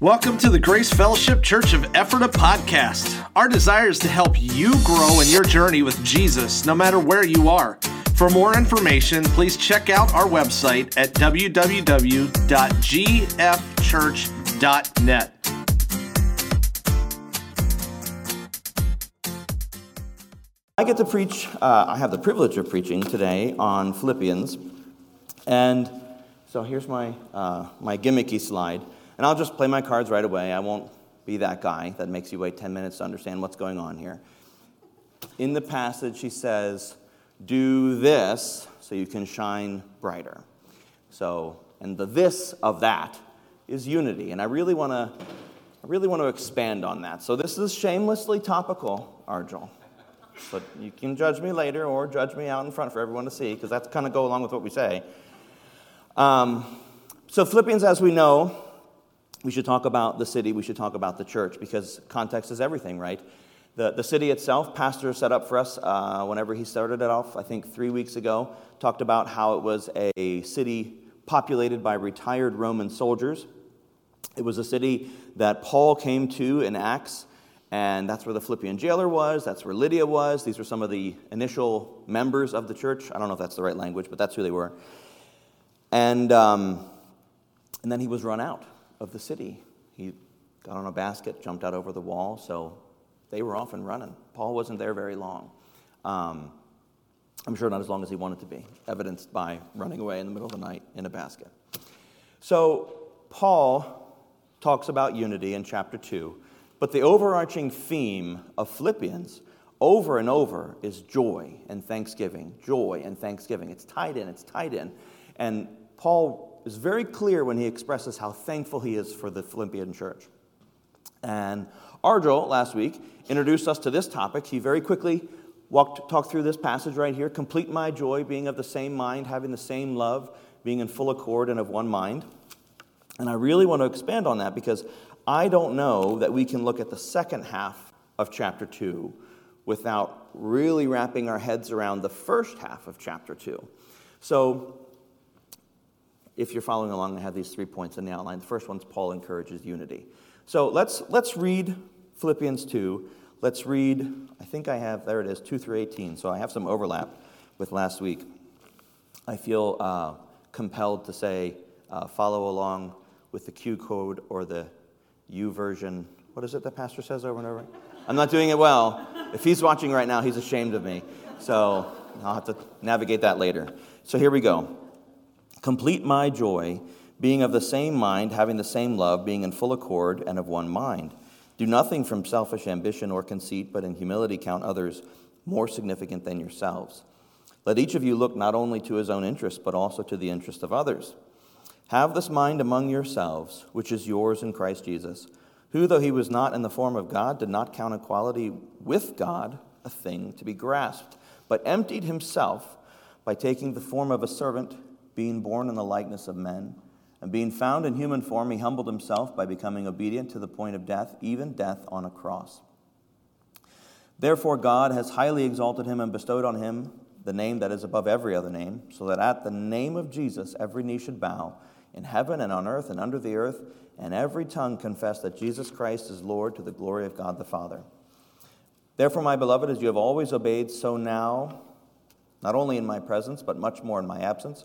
Welcome to the Grace Fellowship Church of Ephrata podcast. Our desire is to help you grow in your journey with Jesus, no matter where you are. For more information, please check out our website at www.gfchurch.net. I get to preach, uh, I have the privilege of preaching today on Philippians. And so here's my, uh, my gimmicky slide. And I'll just play my cards right away. I won't be that guy that makes you wait 10 minutes to understand what's going on here. In the passage, he says, Do this so you can shine brighter. So, and the this of that is unity. And I really want to. I really want to expand on that. So, this is shamelessly topical, Arjel. But you can judge me later or judge me out in front for everyone to see, because that's kind of go along with what we say. Um, so, Philippians, as we know, we should talk about the city, we should talk about the church, because context is everything, right? The, the city itself, Pastor set up for us uh, whenever he started it off, I think three weeks ago, talked about how it was a city populated by retired Roman soldiers. It was a city that Paul came to in Acts, and that's where the Philippian jailer was, that's where Lydia was. These were some of the initial members of the church. I don't know if that's the right language, but that's who they were. And, um, and then he was run out of the city. He got on a basket, jumped out over the wall, so they were off and running. Paul wasn't there very long. Um, I'm sure not as long as he wanted to be, evidenced by running away in the middle of the night in a basket. So, Paul talks about unity in chapter 2, but the overarching theme of Philippians over and over is joy and thanksgiving. Joy and thanksgiving. It's tied in, it's tied in. And Paul is very clear when he expresses how thankful he is for the Philippian church. And Arjo, last week, introduced us to this topic. He very quickly walked, talked through this passage right here complete my joy, being of the same mind, having the same love, being in full accord and of one mind. And I really want to expand on that because I don't know that we can look at the second half of chapter 2 without really wrapping our heads around the first half of chapter 2. So, if you're following along, I have these three points in the outline. The first one's Paul encourages unity. So let's, let's read Philippians 2. Let's read, I think I have, there it is, 2 through 18. So I have some overlap with last week. I feel uh, compelled to say, uh, follow along with the Q code or the YouVersion. What is it that Pastor says over and over? I'm not doing it well. If he's watching right now, he's ashamed of me. So I'll have to navigate that later. So here we go. Complete my joy, being of the same mind, having the same love, being in full accord and of one mind. Do nothing from selfish ambition or conceit, but in humility count others more significant than yourselves. Let each of you look not only to his own interest, but also to the interest of others. Have this mind among yourselves, which is yours in Christ Jesus, who, though he was not in the form of God, did not count equality with God a thing to be grasped, but emptied himself by taking the form of a servant being born in the likeness of men. And being found in human form, he humbled himself by becoming obedient to the point of death, even death on a cross. Therefore, God has highly exalted him and bestowed on him the name that is above every other name, so that at the name of Jesus every knee should bow, in heaven and on earth and under the earth, and every tongue confess that Jesus Christ is Lord to the glory of God the Father. Therefore, my beloved, as you have always obeyed, so now, not only in my presence, but much more in my absence,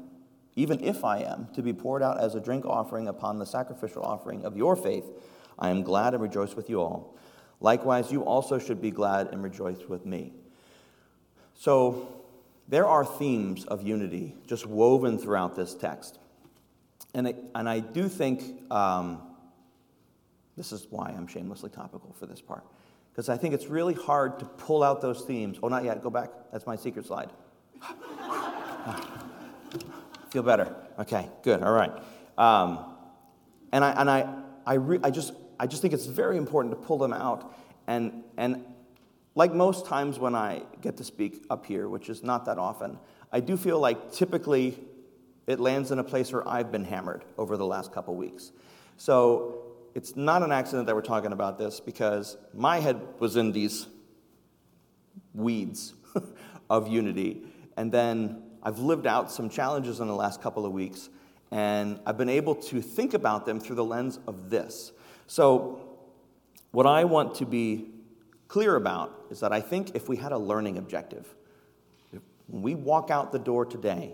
even if I am, to be poured out as a drink offering upon the sacrificial offering of your faith, I am glad and rejoice with you all. Likewise, you also should be glad and rejoice with me. So, there are themes of unity just woven throughout this text. And, it, and I do think um, this is why I'm shamelessly topical for this part. Because I think it's really hard to pull out those themes. Oh, not yet. Go back. That's my secret slide. Feel better? Okay, good. All right. Um, and I, and I, I, re- I, just, I just think it's very important to pull them out And, and like most times when I get to speak up here, which is not that often, I do feel like typically it lands in a place where I've been hammered over the last couple weeks. So it's not an accident that we're talking about this because my head was in these weeds of unity. And then I've lived out some challenges in the last couple of weeks, and I've been able to think about them through the lens of this. So, what I want to be clear about is that I think if we had a learning objective, when we walk out the door today,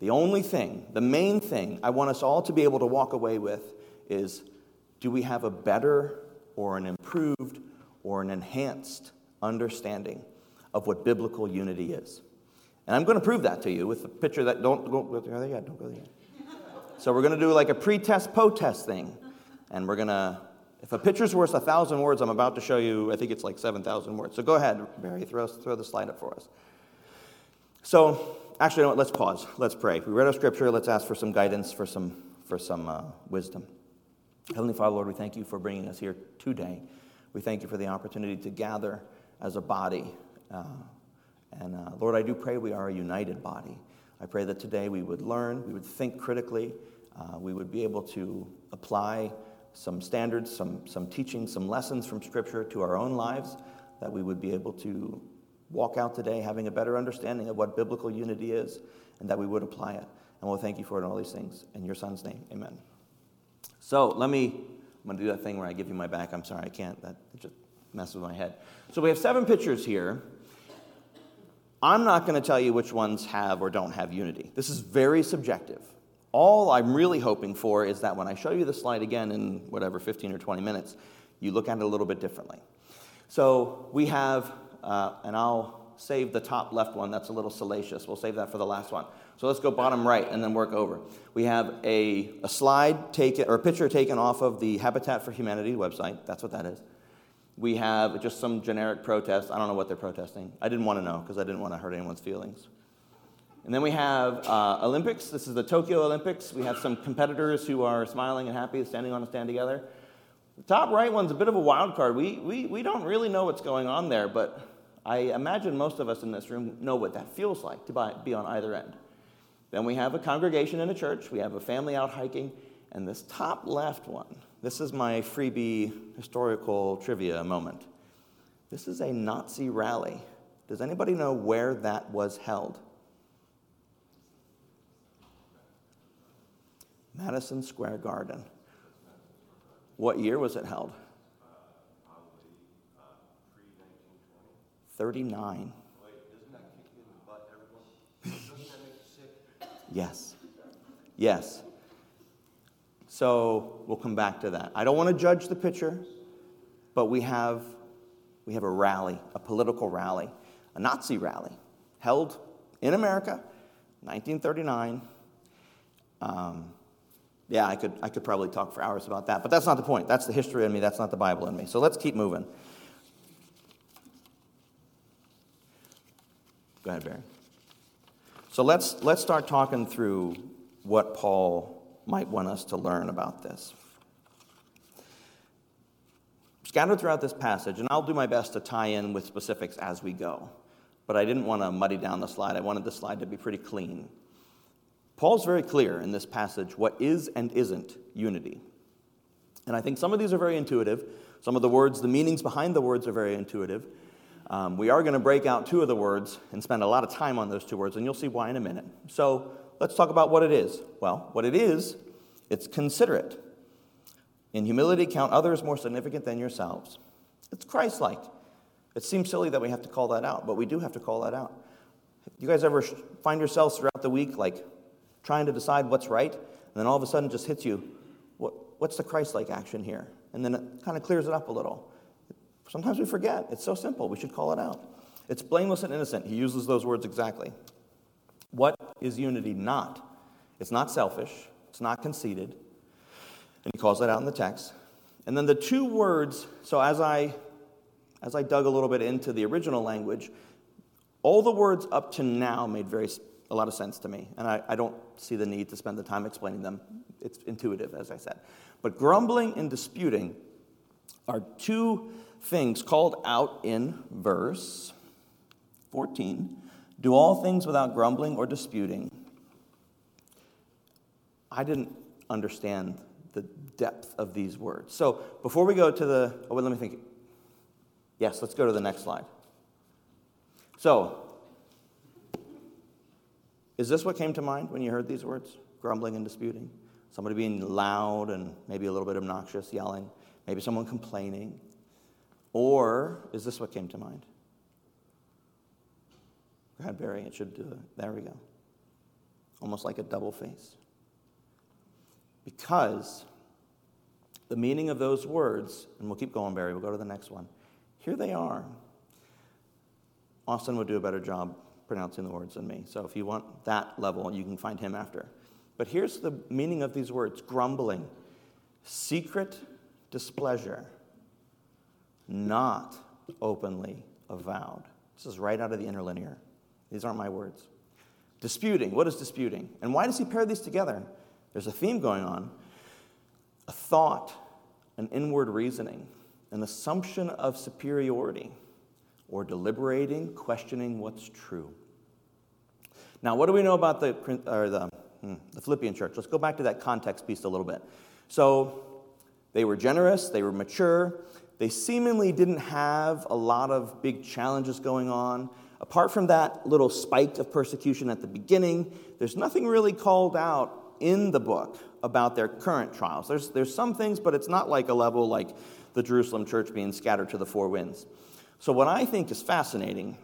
the only thing, the main thing I want us all to be able to walk away with is do we have a better or an improved or an enhanced understanding of what biblical unity is? And I'm going to prove that to you with a picture that don't go there yet, don't go there yet. So we're going to do like a pre-test, post-test thing. And we're going to, if a picture's worth a thousand words, I'm about to show you, I think it's like 7,000 words. So go ahead, Mary, throw, throw the slide up for us. So, actually, you know what? Let's pause. Let's pray. We read our scripture. Let's ask for some guidance, for some, for some uh, wisdom. Heavenly Father, Lord, we thank you for bringing us here today. We thank you for the opportunity to gather as a body. Uh, and uh, Lord, I do pray we are a united body. I pray that today we would learn, we would think critically, uh, we would be able to apply some standards, some, some teaching, some lessons from Scripture to our own lives, that we would be able to walk out today having a better understanding of what biblical unity is, and that we would apply it. And we'll thank you for it and all these things. In your Son's name, amen. So let me, I'm going to do that thing where I give you my back. I'm sorry, I can't. That just messes with my head. So we have seven pictures here. I'm not going to tell you which ones have or don't have unity. This is very subjective. All I'm really hoping for is that when I show you the slide again in whatever 15 or 20 minutes, you look at it a little bit differently. So we have, uh, and I'll save the top left one, that's a little salacious. We'll save that for the last one. So let's go bottom right and then work over. We have a, a slide taken, or a picture taken off of the Habitat for Humanity website. That's what that is. We have just some generic protest. I don't know what they're protesting. I didn't want to know because I didn't want to hurt anyone's feelings. And then we have uh, Olympics. This is the Tokyo Olympics. We have some competitors who are smiling and happy, standing on a stand together. The top right one's a bit of a wild card. We, we, we don't really know what's going on there, but I imagine most of us in this room know what that feels like to be on either end. Then we have a congregation in a church. We have a family out hiking. And this top left one, this is my freebie historical trivia moment. This is a Nazi rally. Does anybody know where that was held? Madison Square Garden. What year was it held? 39. yes. Yes. So we'll come back to that. I don't want to judge the picture, but we have, we have a rally, a political rally, a Nazi rally held in America, 1939. Um, yeah, I could, I could probably talk for hours about that, but that's not the point. That's the history in me, that's not the Bible in me. So let's keep moving. Go ahead, Barry. So let's, let's start talking through what Paul might want us to learn about this. Scattered throughout this passage, and I'll do my best to tie in with specifics as we go, but I didn't want to muddy down the slide. I wanted the slide to be pretty clean. Paul's very clear in this passage what is and isn't unity. And I think some of these are very intuitive. Some of the words, the meanings behind the words are very intuitive. Um, we are going to break out two of the words and spend a lot of time on those two words, and you'll see why in a minute. So let's talk about what it is. Well, what it is, it's considerate. In humility, count others more significant than yourselves. It's Christ like. It seems silly that we have to call that out, but we do have to call that out. You guys ever find yourselves throughout the week like trying to decide what's right, and then all of a sudden just hits you, what, what's the Christ like action here? And then it kind of clears it up a little. Sometimes we forget. It's so simple. We should call it out. It's blameless and innocent. He uses those words exactly. What is unity not? It's not selfish, it's not conceited. And he calls that out in the text. And then the two words, so as I as I dug a little bit into the original language, all the words up to now made very a lot of sense to me. And I, I don't see the need to spend the time explaining them. It's intuitive, as I said. But grumbling and disputing are two things called out in verse 14 do all things without grumbling or disputing. I didn't understand the depth of these words. So before we go to the, oh, wait, let me think. Yes, let's go to the next slide. So, is this what came to mind when you heard these words? Grumbling and disputing? Somebody being loud and maybe a little bit obnoxious, yelling? Maybe someone complaining? Or is this what came to mind? Bradbury, it should do it. There we go. Almost like a double face. Because the meaning of those words, and we'll keep going, Barry, we'll go to the next one. Here they are. Austin would do a better job pronouncing the words than me. So if you want that level, you can find him after. But here's the meaning of these words grumbling, secret displeasure, not openly avowed. This is right out of the interlinear. These aren't my words. Disputing. What is disputing? And why does he pair these together? There's a theme going on a thought, an inward reasoning, an assumption of superiority, or deliberating, questioning what's true. Now, what do we know about the, or the, hmm, the Philippian church? Let's go back to that context piece a little bit. So, they were generous, they were mature, they seemingly didn't have a lot of big challenges going on. Apart from that little spike of persecution at the beginning, there's nothing really called out in the book about their current trials. There's, there's some things, but it's not like a level like the Jerusalem church being scattered to the four winds. So, what I think is fascinating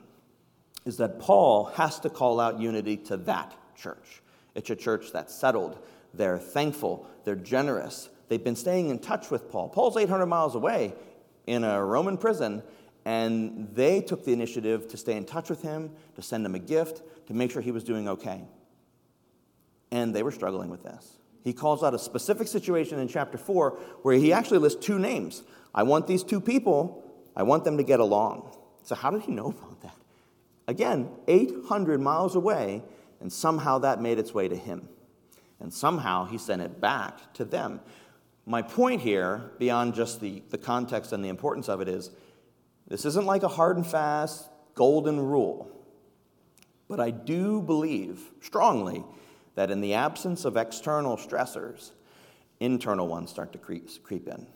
is that Paul has to call out unity to that church. It's a church that's settled, they're thankful, they're generous. They've been staying in touch with Paul. Paul's 800 miles away in a Roman prison, and they took the initiative to stay in touch with him, to send him a gift, to make sure he was doing okay. And they were struggling with this. He calls out a specific situation in chapter 4 where he actually lists two names. I want these two people, I want them to get along. So, how did he know about that? Again, 800 miles away, and somehow that made its way to him. And somehow he sent it back to them. My point here, beyond just the, the context and the importance of it, is this isn't like a hard and fast golden rule. But I do believe strongly that in the absence of external stressors, internal ones start to creep, creep in.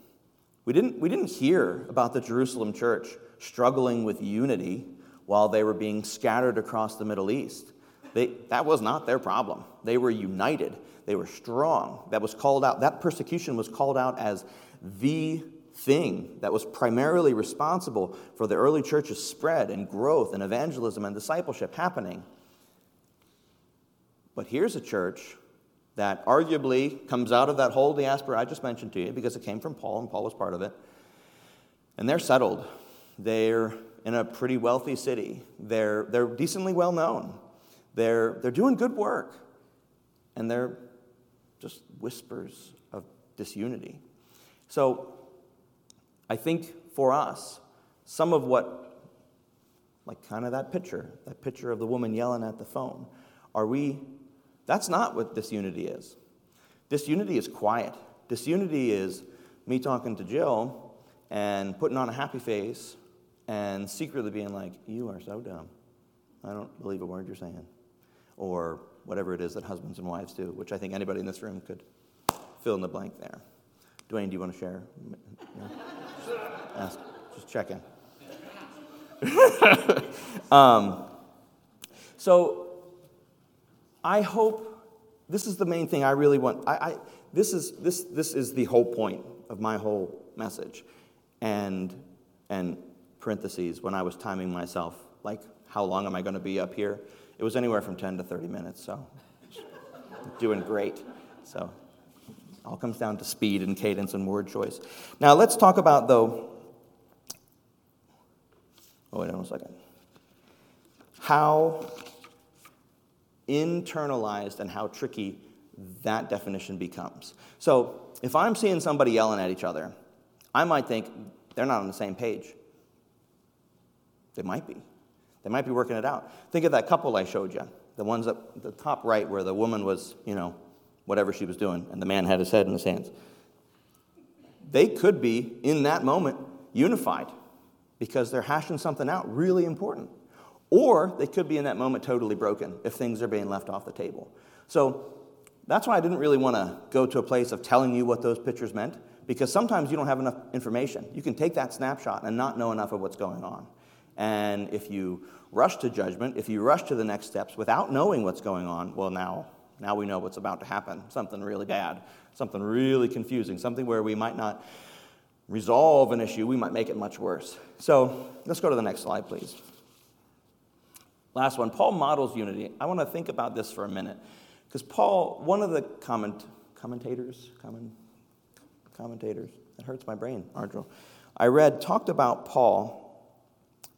We didn't, we didn't hear about the Jerusalem church struggling with unity while they were being scattered across the Middle East. They, that was not their problem. They were united, they were strong. That was called out, that persecution was called out as the thing that was primarily responsible for the early church's spread and growth and evangelism and discipleship happening. But here's a church that arguably comes out of that whole diaspora I just mentioned to you because it came from Paul and Paul was part of it. And they're settled. They're in a pretty wealthy city. They're, they're decently well known. They're, they're doing good work. And they're just whispers of disunity. So I think for us, some of what, like kind of that picture, that picture of the woman yelling at the phone, are we that's not what disunity is. Disunity is quiet. Disunity is me talking to Jill and putting on a happy face and secretly being like, You are so dumb. I don't believe a word you're saying. Or whatever it is that husbands and wives do, which I think anybody in this room could fill in the blank there. Dwayne, do you want to share? Ask, just check in. um, so I hope this is the main thing I really want. I, I, this, is, this, this is the whole point of my whole message. And, and parentheses, when I was timing myself, like, how long am I going to be up here? It was anywhere from 10 to 30 minutes, so doing great. So all comes down to speed and cadence and word choice. Now let's talk about, though, oh, wait a second. How internalized and how tricky that definition becomes. So, if I'm seeing somebody yelling at each other, I might think they're not on the same page. They might be. They might be working it out. Think of that couple I showed you, the ones at the top right where the woman was, you know, whatever she was doing, and the man had his head in his hands. They could be, in that moment, unified. Because they're hashing something out really important. Or they could be in that moment totally broken if things are being left off the table. So that's why I didn't really want to go to a place of telling you what those pictures meant, because sometimes you don't have enough information. You can take that snapshot and not know enough of what's going on. And if you rush to judgment, if you rush to the next steps without knowing what's going on, well, now, now we know what's about to happen something really bad, something really confusing, something where we might not resolve an issue, we might make it much worse. So let's go to the next slide, please. Last one Paul models unity. I want to think about this for a minute. Because Paul, one of the comment, commentators, comment, commentators, that hurts my brain, Ardrel, I read, talked about Paul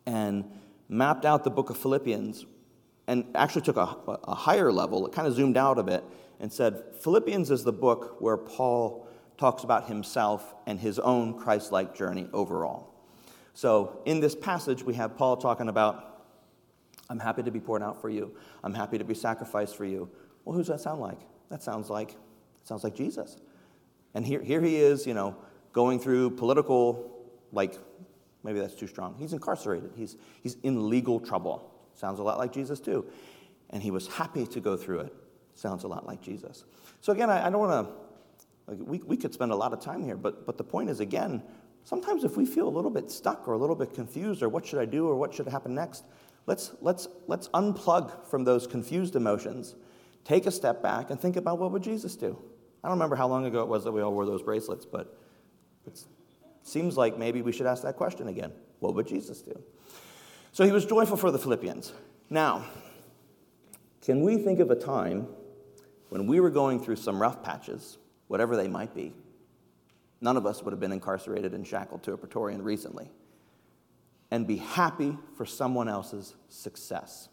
and mapped out the book of Philippians and actually took a, a higher level, it kind of zoomed out a bit, and said Philippians is the book where Paul talks about himself and his own Christ like journey overall. So in this passage, we have Paul talking about, I'm happy to be poured out for you, I'm happy to be sacrificed for you. Well, who does that sound like? That sounds like, sounds like Jesus. And here, here he is, you know, going through political, like, maybe that's too strong. He's incarcerated, he's, he's in legal trouble. Sounds a lot like Jesus, too. And he was happy to go through it. Sounds a lot like Jesus. So, again, I, I don't want to, like, we, we could spend a lot of time here, but, but the point is, again, sometimes if we feel a little bit stuck or a little bit confused or what should I do or what should happen next, let's, let's, let's unplug from those confused emotions, take a step back, and think about what would Jesus do? I don't remember how long ago it was that we all wore those bracelets, but it seems like maybe we should ask that question again. What would Jesus do? So he was joyful for the Philippians. Now, can we think of a time when we were going through some rough patches, whatever they might be? None of us would have been incarcerated and shackled to a Praetorian recently, and be happy for someone else's success.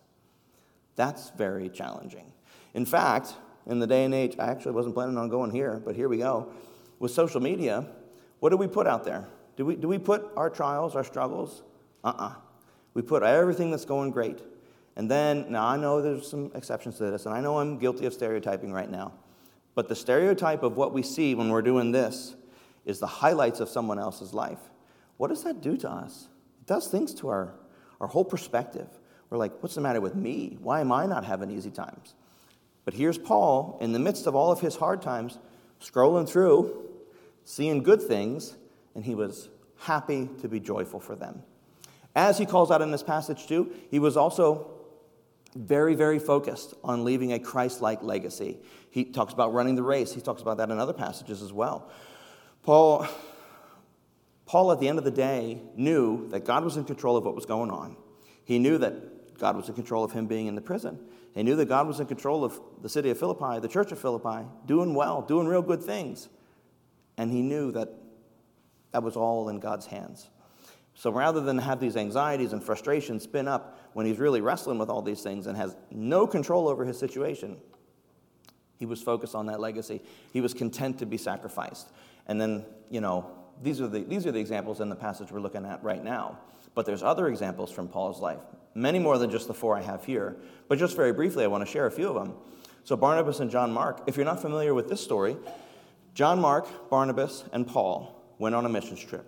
That's very challenging. In fact, in the day and age, I actually wasn't planning on going here, but here we go. With social media, what do we put out there? Do we, do we put our trials, our struggles? Uh uh-uh. uh We put everything that's going great. And then, now I know there's some exceptions to this, and I know I'm guilty of stereotyping right now. But the stereotype of what we see when we're doing this is the highlights of someone else's life. What does that do to us? It does things to our, our whole perspective. We're like, what's the matter with me? Why am I not having easy times? But here's Paul, in the midst of all of his hard times, scrolling through, seeing good things, and he was happy to be joyful for them. As he calls out in this passage, too, he was also very, very focused on leaving a Christ like legacy. He talks about running the race, he talks about that in other passages as well. Paul, Paul, at the end of the day, knew that God was in control of what was going on. He knew that God was in control of him being in the prison. He knew that God was in control of the city of Philippi, the church of Philippi, doing well, doing real good things. And he knew that that was all in God's hands. So rather than have these anxieties and frustrations spin up when he's really wrestling with all these things and has no control over his situation, he was focused on that legacy. He was content to be sacrificed. And then, you know, these are the, these are the examples in the passage we're looking at right now. But there's other examples from Paul's life, many more than just the four I have here. But just very briefly, I want to share a few of them. So, Barnabas and John Mark, if you're not familiar with this story, John Mark, Barnabas, and Paul went on a missions trip.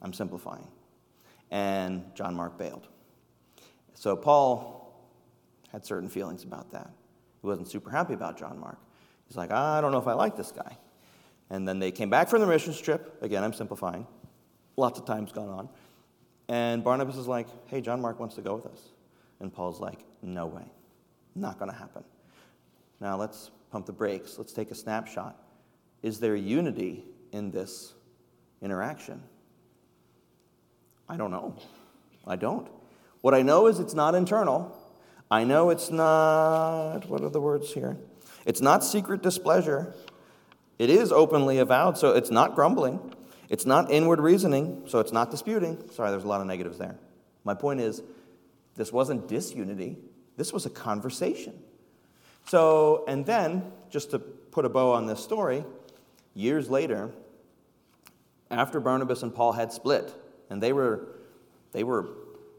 I'm simplifying. And John Mark bailed. So, Paul had certain feelings about that. He wasn't super happy about John Mark. He's like, I don't know if I like this guy. And then they came back from the missions trip. Again, I'm simplifying. Lots of time's gone on. And Barnabas is like, hey, John Mark wants to go with us. And Paul's like, no way. Not going to happen. Now let's pump the brakes. Let's take a snapshot. Is there unity in this interaction? I don't know. I don't. What I know is it's not internal. I know it's not, what are the words here? It's not secret displeasure. It is openly avowed, so it's not grumbling. It's not inward reasoning, so it's not disputing. Sorry, there's a lot of negatives there. My point is, this wasn't disunity, this was a conversation. So, and then, just to put a bow on this story, years later, after Barnabas and Paul had split, and they were, they were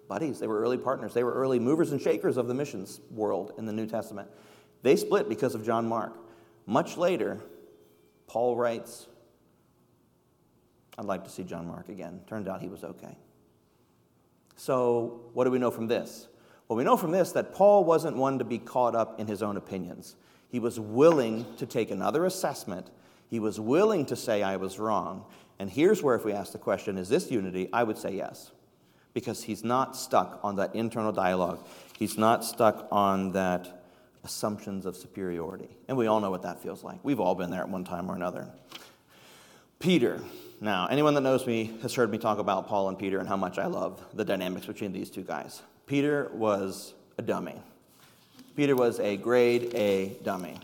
buddies, they were early partners, they were early movers and shakers of the missions world in the New Testament. They split because of John Mark. Much later, Paul writes, I'd like to see John Mark again. Turned out he was okay. So, what do we know from this? Well, we know from this that Paul wasn't one to be caught up in his own opinions. He was willing to take another assessment. He was willing to say, I was wrong. And here's where, if we ask the question, is this unity? I would say yes. Because he's not stuck on that internal dialogue, he's not stuck on that assumptions of superiority. And we all know what that feels like. We've all been there at one time or another. Peter. Now, anyone that knows me has heard me talk about Paul and Peter and how much I love the dynamics between these two guys. Peter was a dummy. Peter was a grade A dummy.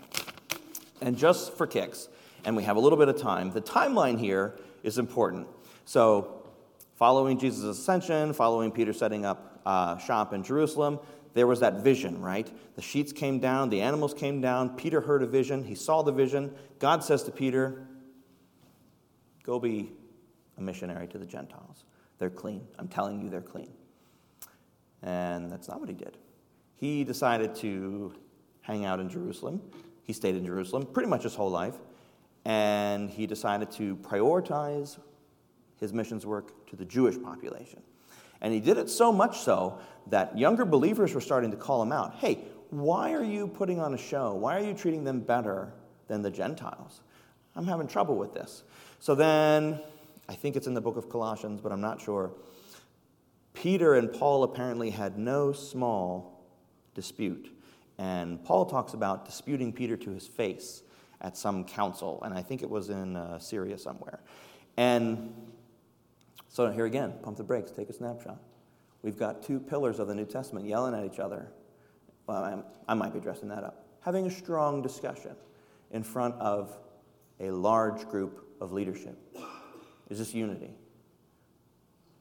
And just for kicks, and we have a little bit of time, the timeline here is important. So, following Jesus' ascension, following Peter setting up uh, shop in Jerusalem, there was that vision, right? The sheets came down, the animals came down. Peter heard a vision, he saw the vision. God says to Peter, Go be a missionary to the Gentiles. They're clean. I'm telling you, they're clean. And that's not what he did. He decided to hang out in Jerusalem. He stayed in Jerusalem pretty much his whole life. And he decided to prioritize his missions work to the Jewish population. And he did it so much so that younger believers were starting to call him out hey, why are you putting on a show? Why are you treating them better than the Gentiles? I'm having trouble with this. So then, I think it's in the book of Colossians, but I'm not sure. Peter and Paul apparently had no small dispute. And Paul talks about disputing Peter to his face at some council, and I think it was in uh, Syria somewhere. And so here again, pump the brakes, take a snapshot. We've got two pillars of the New Testament yelling at each other. Well, I'm, i might be dressing that up. Having a strong discussion in front of a large group of leadership. Is this unity?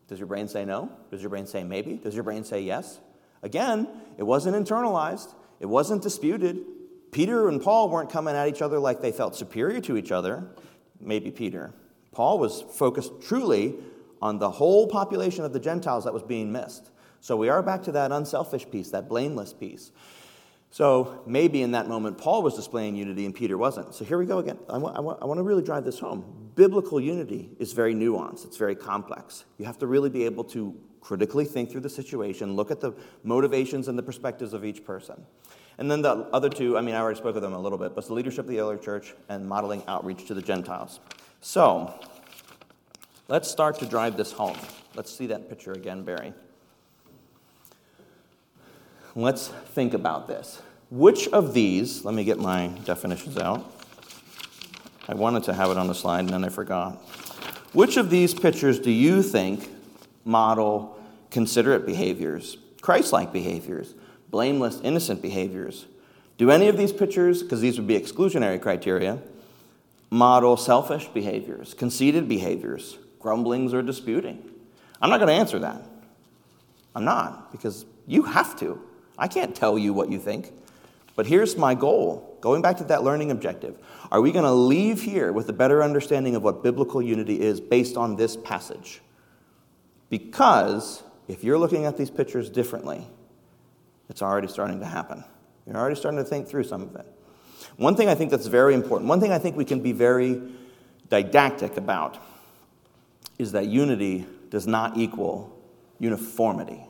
Does your brain say no? Does your brain say maybe? Does your brain say yes? Again, it wasn't internalized, it wasn't disputed. Peter and Paul weren't coming at each other like they felt superior to each other. Maybe Peter. Paul was focused truly on the whole population of the Gentiles that was being missed. So we are back to that unselfish piece, that blameless piece. So maybe in that moment, Paul was displaying unity and Peter wasn't. So here we go again. I want, I, want, I want, to really drive this home. Biblical unity is very nuanced, it's very complex. You have to really be able to critically think through the situation, look at the motivations and the perspectives of each person. And then the other two, I mean, I already spoke of them a little bit, but the leadership of the early church and modeling outreach to the Gentiles. So let's start to drive this home. Let's see that picture again, Barry. Let's think about this. Which of these, let me get my definitions out. I wanted to have it on the slide and then I forgot. Which of these pictures do you think model considerate behaviors, Christ like behaviors, blameless, innocent behaviors? Do any of these pictures, because these would be exclusionary criteria, model selfish behaviors, conceited behaviors, grumblings, or disputing? I'm not going to answer that. I'm not, because you have to. I can't tell you what you think. But here's my goal going back to that learning objective. Are we going to leave here with a better understanding of what biblical unity is based on this passage? Because if you're looking at these pictures differently, it's already starting to happen. You're already starting to think through some of it. One thing I think that's very important, one thing I think we can be very didactic about, is that unity does not equal uniformity.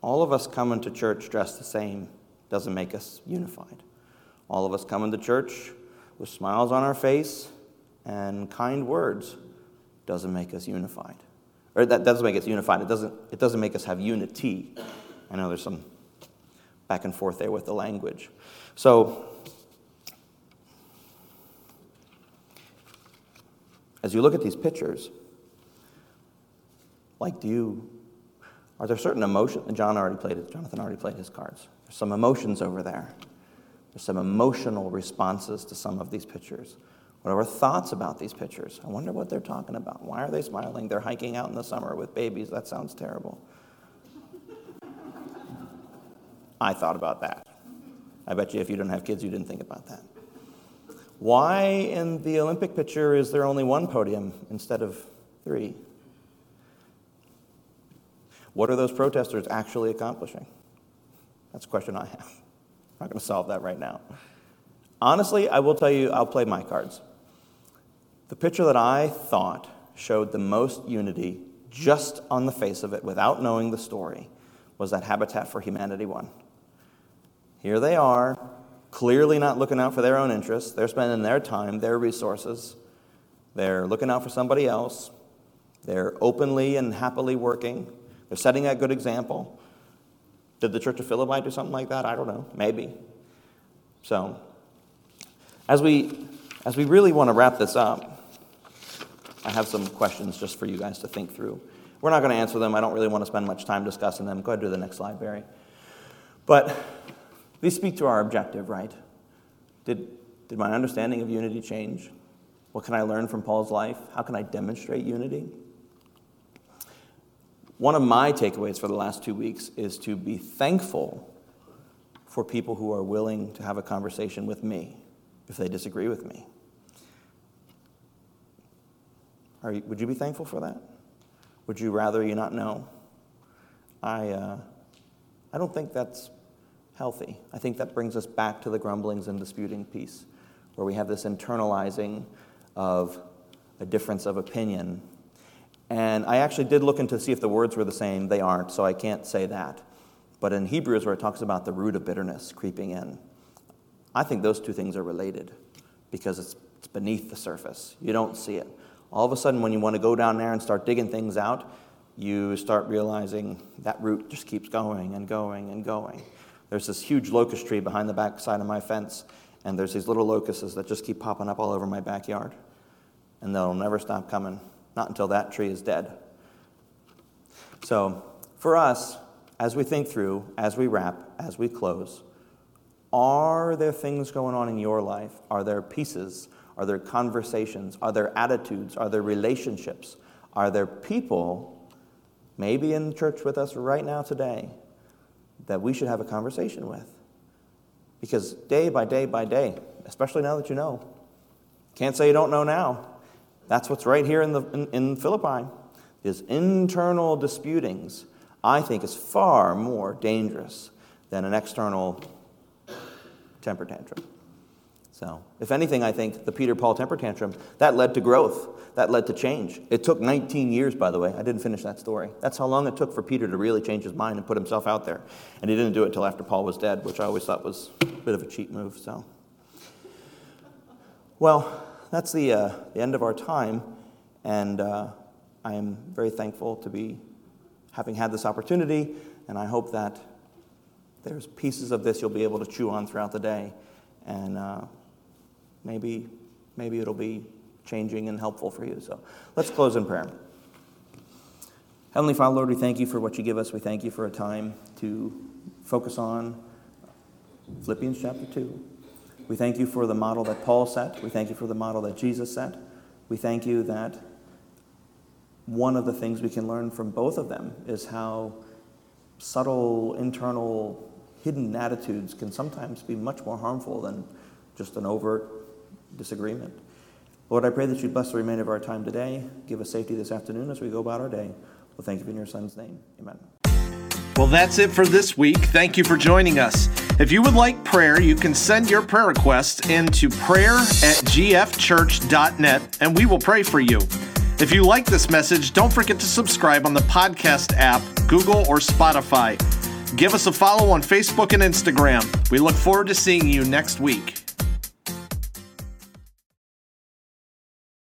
All of us coming to church dressed the same doesn't make us unified. All of us coming to church with smiles on our face and kind words doesn't make us unified. Or that doesn't make us unified. It doesn't, it doesn't make us have unity. I know there's some back and forth there with the language. So, as you look at these pictures, like, do you are there certain emotions? John already played it. Jonathan already played his cards. There's some emotions over there. There's some emotional responses to some of these pictures. What are our thoughts about these pictures? I wonder what they're talking about. Why are they smiling? They're hiking out in the summer with babies. That sounds terrible. I thought about that. I bet you if you don't have kids, you didn't think about that. Why in the Olympic picture is there only one podium instead of three? What are those protesters actually accomplishing? That's a question I have. I'm not going to solve that right now. Honestly, I will tell you, I'll play my cards. The picture that I thought showed the most unity just on the face of it, without knowing the story, was that Habitat for Humanity one. Here they are, clearly not looking out for their own interests. They're spending their time, their resources. They're looking out for somebody else. They're openly and happily working. They're setting a good example. Did the Church of Philippi do something like that? I don't know. Maybe. So, as we, as we really want to wrap this up, I have some questions just for you guys to think through. We're not going to answer them. I don't really want to spend much time discussing them. Go ahead to the next slide, Barry. But these speak to our objective, right? Did, did my understanding of unity change? What can I learn from Paul's life? How can I demonstrate unity? One of my takeaways for the last two weeks is to be thankful for people who are willing to have a conversation with me if they disagree with me. You, would you be thankful for that? Would you rather you not know? I, uh, I don't think that's healthy. I think that brings us back to the grumblings and disputing piece, where we have this internalizing of a difference of opinion. And I actually did look into see if the words were the same. They aren't, so I can't say that. But in Hebrews, where it talks about the root of bitterness creeping in, I think those two things are related because it's, it's beneath the surface. You don't see it. All of a sudden, when you want to go down there and start digging things out, you start realizing that root just keeps going and going and going. There's this huge locust tree behind the back side of my fence, and there's these little locusts that just keep popping up all over my backyard. And they'll never stop coming, not until that tree is dead. So, for us, as we think through, as we wrap, as we close, are there things going on in your life? Are there pieces? Are there conversations? Are there attitudes? Are there relationships? Are there people, maybe in church with us right now today, that we should have a conversation with. Because day by day by day, especially now that you know, can't say you don't know now. That's what's right here in, the, in, in Philippi. Is internal disputings, I think, is far more dangerous than an external temper tantrum. So, if anything, I think the Peter Paul temper tantrum that led to growth that led to change. It took 19 years, by the way. I didn't finish that story. That's how long it took for Peter to really change his mind and put himself out there. And he didn't do it until after Paul was dead, which I always thought was a bit of a cheap move. So, well, that's the, uh, the end of our time. And uh, I am very thankful to be having had this opportunity. And I hope that there's pieces of this you'll be able to chew on throughout the day. And uh, maybe, maybe it'll be changing and helpful for you. So let's close in prayer. Heavenly Father, Lord, we thank you for what you give us. We thank you for a time to focus on Philippians chapter 2. We thank you for the model that Paul set. We thank you for the model that Jesus set. We thank you that one of the things we can learn from both of them is how subtle, internal, hidden attitudes can sometimes be much more harmful than just an overt disagreement. Lord, I pray that you bless the remainder of our time today. Give us safety this afternoon as we go about our day. Well, thank you in your son's name. Amen. Well, that's it for this week. Thank you for joining us. If you would like prayer, you can send your prayer request into prayer at gfchurch.net and we will pray for you. If you like this message, don't forget to subscribe on the podcast app, Google, or Spotify. Give us a follow on Facebook and Instagram. We look forward to seeing you next week.